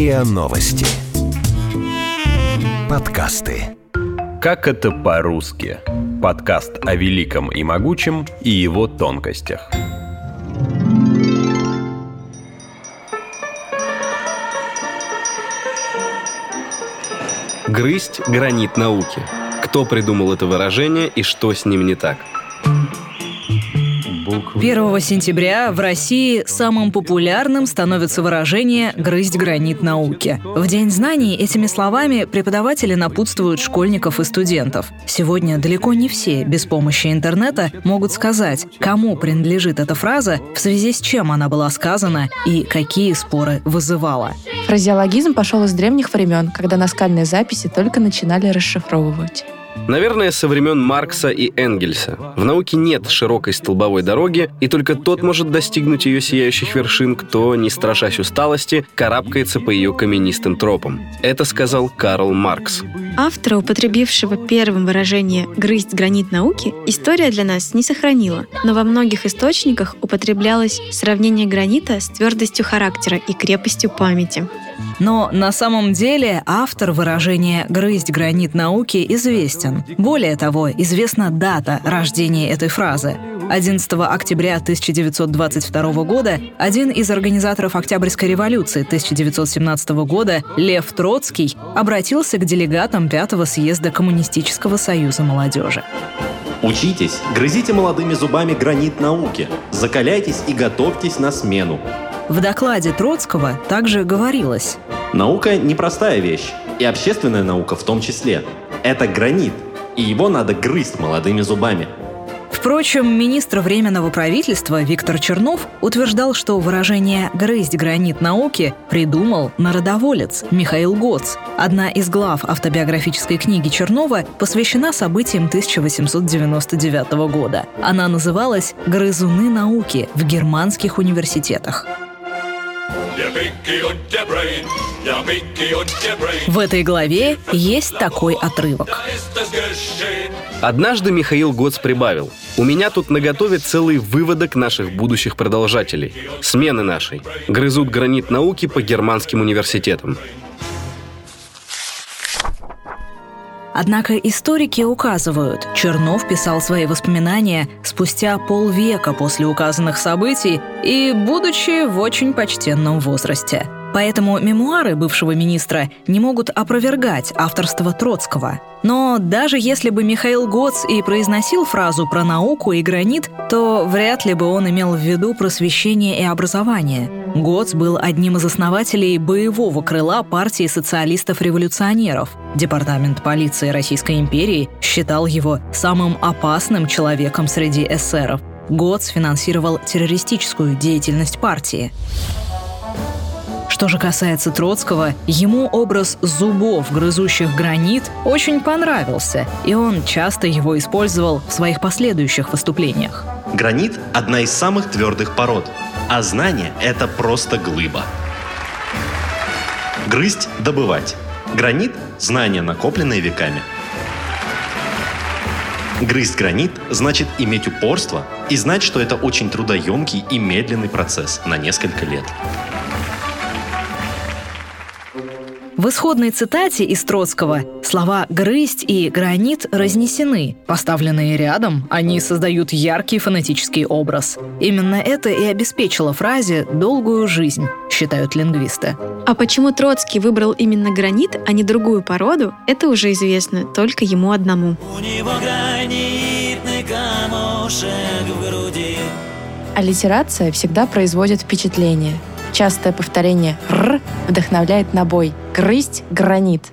РИА Новости. Подкасты. Как это по-русски? Подкаст о великом и могучем и его тонкостях. Грызть гранит науки. Кто придумал это выражение и что с ним не так? 1 сентября в России самым популярным становится выражение «грызть гранит науки». В День знаний этими словами преподаватели напутствуют школьников и студентов. Сегодня далеко не все без помощи интернета могут сказать, кому принадлежит эта фраза, в связи с чем она была сказана и какие споры вызывала. Фразеологизм пошел из древних времен, когда наскальные записи только начинали расшифровывать. Наверное, со времен Маркса и Энгельса. В науке нет широкой столбовой дороги, и только тот может достигнуть ее сияющих вершин, кто, не страшась усталости, карабкается по ее каменистым тропам. Это сказал Карл Маркс. Автора, употребившего первым выражение «грызть гранит науки», история для нас не сохранила, но во многих источниках употреблялось сравнение гранита с твердостью характера и крепостью памяти. Но на самом деле автор выражения «грызть гранит науки» известен. Более того, известна дата рождения этой фразы. 11 октября 1922 года один из организаторов Октябрьской революции 1917 года, Лев Троцкий, обратился к делегатам Пятого съезда Коммунистического союза молодежи. Учитесь, грызите молодыми зубами гранит науки, закаляйтесь и готовьтесь на смену. В докладе Троцкого также говорилось. Наука – непростая вещь, и общественная наука в том числе. Это гранит, и его надо грызть молодыми зубами – Впрочем, министр Временного правительства Виктор Чернов утверждал, что выражение «грызть гранит науки» придумал народоволец Михаил Гоц. Одна из глав автобиографической книги Чернова посвящена событиям 1899 года. Она называлась «Грызуны науки в германских университетах». В этой главе есть такой отрывок. Однажды Михаил Гоц прибавил. У меня тут наготове целый выводок наших будущих продолжателей. Смены нашей. Грызут гранит науки по германским университетам. Однако историки указывают, Чернов писал свои воспоминания спустя полвека после указанных событий и будучи в очень почтенном возрасте – Поэтому мемуары бывшего министра не могут опровергать авторство Троцкого. Но даже если бы Михаил Гоц и произносил фразу про науку и гранит, то вряд ли бы он имел в виду просвещение и образование. Гоц был одним из основателей боевого крыла партии социалистов-революционеров. Департамент полиции Российской империи считал его самым опасным человеком среди эсеров. Гоц финансировал террористическую деятельность партии. Что же касается Троцкого, ему образ зубов, грызущих гранит, очень понравился, и он часто его использовал в своих последующих выступлениях. Гранит – одна из самых твердых пород, а знание – это просто глыба. Грызть – добывать. Гранит – знания, накопленные веками. Грызть гранит значит иметь упорство и знать, что это очень трудоемкий и медленный процесс на несколько лет. В исходной цитате из Троцкого слова «грызть» и «гранит» разнесены. Поставленные рядом, они создают яркий фонетический образ. Именно это и обеспечило фразе долгую жизнь, считают лингвисты. А почему Троцкий выбрал именно гранит, а не другую породу, это уже известно только ему одному. У него гранитный камушек в груди. Аллитерация всегда производит впечатление – Частое повторение «р» вдохновляет на бой. Грызть гранит.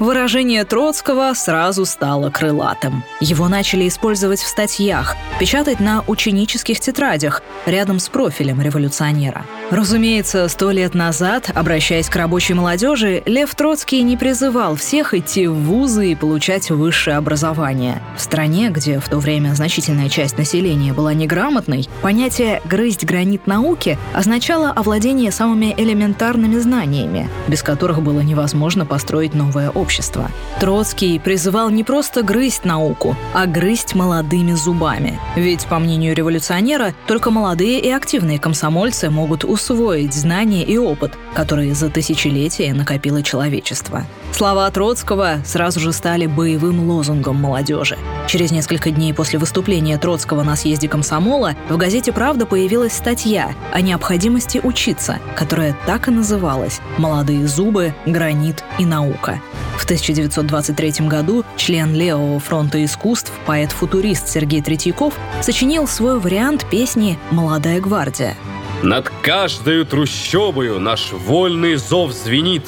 Выражение Троцкого сразу стало крылатым. Его начали использовать в статьях, печатать на ученических тетрадях рядом с профилем революционера. Разумеется, сто лет назад, обращаясь к рабочей молодежи, Лев Троцкий не призывал всех идти в вузы и получать высшее образование. В стране, где в то время значительная часть населения была неграмотной, понятие «грызть гранит науки» означало овладение самыми элементарными знаниями, без которых было невозможно построить новое общество общества. Троцкий призывал не просто грызть науку, а грызть молодыми зубами. Ведь, по мнению революционера, только молодые и активные комсомольцы могут усвоить знания и опыт, которые за тысячелетия накопило человечество. Слова Троцкого сразу же стали боевым лозунгом молодежи. Через несколько дней после выступления Троцкого на съезде комсомола в газете «Правда» появилась статья о необходимости учиться, которая так и называлась «Молодые зубы, гранит и наука». В 1923 году член Левого фронта искусств, поэт-футурист Сергей Третьяков сочинил свой вариант песни «Молодая гвардия». Над каждою трущобою наш вольный зов звенит,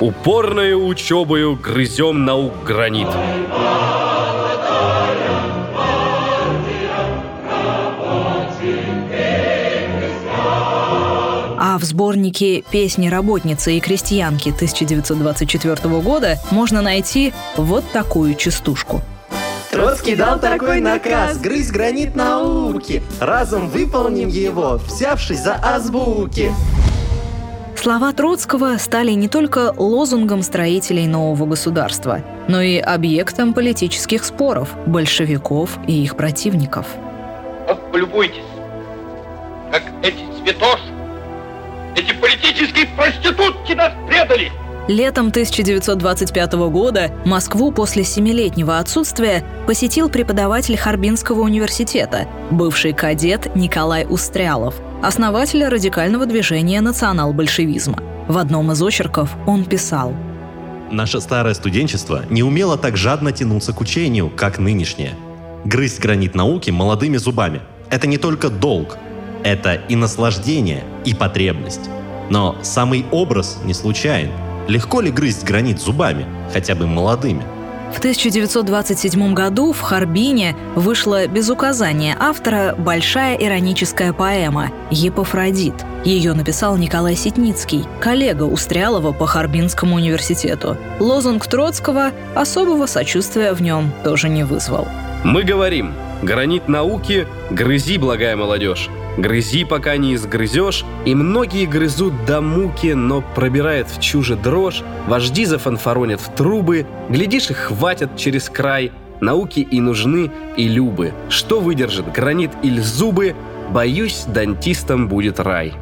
Упорною учебою грызем наук гранит. Сборнике «Песни работницы и крестьянки» 1924 года можно найти вот такую частушку. Троцкий дал такой наказ – грызть гранит науки. Разом выполним его, взявшись за азбуки. Слова Троцкого стали не только лозунгом строителей нового государства, но и объектом политических споров большевиков и их противников. Вот полюбуйтесь, как эти цветоши нас предали! Летом 1925 года Москву после семилетнего отсутствия посетил преподаватель Харбинского университета, бывший кадет Николай Устрялов, основатель радикального движения национал-большевизма. В одном из очерков он писал Наше старое студенчество не умело так жадно тянуться к учению, как нынешнее. Грызть гранит науки молодыми зубами – это не только долг, это и наслаждение, и потребность. Но самый образ не случайен. Легко ли грызть гранит зубами, хотя бы молодыми? В 1927 году в Харбине вышла без указания автора большая ироническая поэма «Епофродит». Ее написал Николай Ситницкий, коллега Устрялова по Харбинскому университету. Лозунг Троцкого особого сочувствия в нем тоже не вызвал. Мы говорим, гранит науки, грызи, благая молодежь. Грызи, пока не изгрызешь, и многие грызут до муки, но пробирает в чуже дрожь, вожди зафанфаронят в трубы, глядишь, их хватят через край, науки и нужны, и любы. Что выдержит, гранит или зубы, боюсь, дантистам будет рай.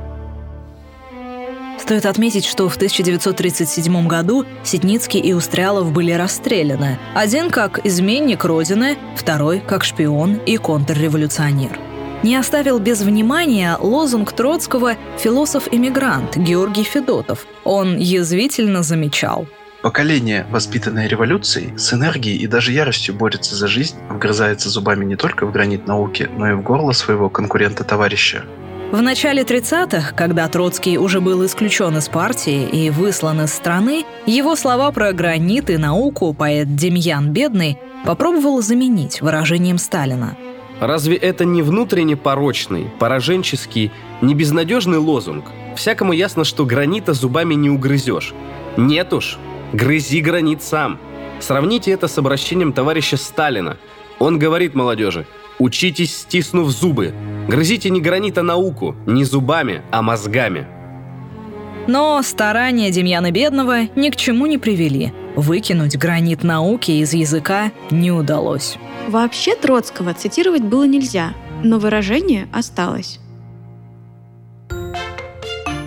Стоит отметить, что в 1937 году Ситницкий и Устрялов были расстреляны. Один как изменник Родины, второй как шпион и контрреволюционер не оставил без внимания лозунг Троцкого философ-эмигрант Георгий Федотов. Он язвительно замечал. Поколение, воспитанное революцией, с энергией и даже яростью борется за жизнь, вгрызается зубами не только в гранит науки, но и в горло своего конкурента-товарища. В начале 30-х, когда Троцкий уже был исключен из партии и выслан из страны, его слова про гранит и науку поэт Демьян Бедный попробовал заменить выражением Сталина – Разве это не внутренне порочный, пораженческий, не безнадежный лозунг? Всякому ясно, что гранита зубами не угрызешь. Нет уж, грызи гранит сам. Сравните это с обращением товарища Сталина. Он говорит молодежи, учитесь, стиснув зубы. Грызите не гранит, а науку, не зубами, а мозгами. Но старания Демьяна Бедного ни к чему не привели. Выкинуть гранит науки из языка не удалось. Вообще Троцкого цитировать было нельзя, но выражение осталось.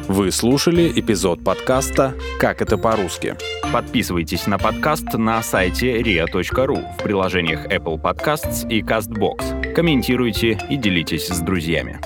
Вы слушали эпизод подкаста «Как это по-русски». Подписывайтесь на подкаст на сайте ria.ru в приложениях Apple Podcasts и CastBox. Комментируйте и делитесь с друзьями.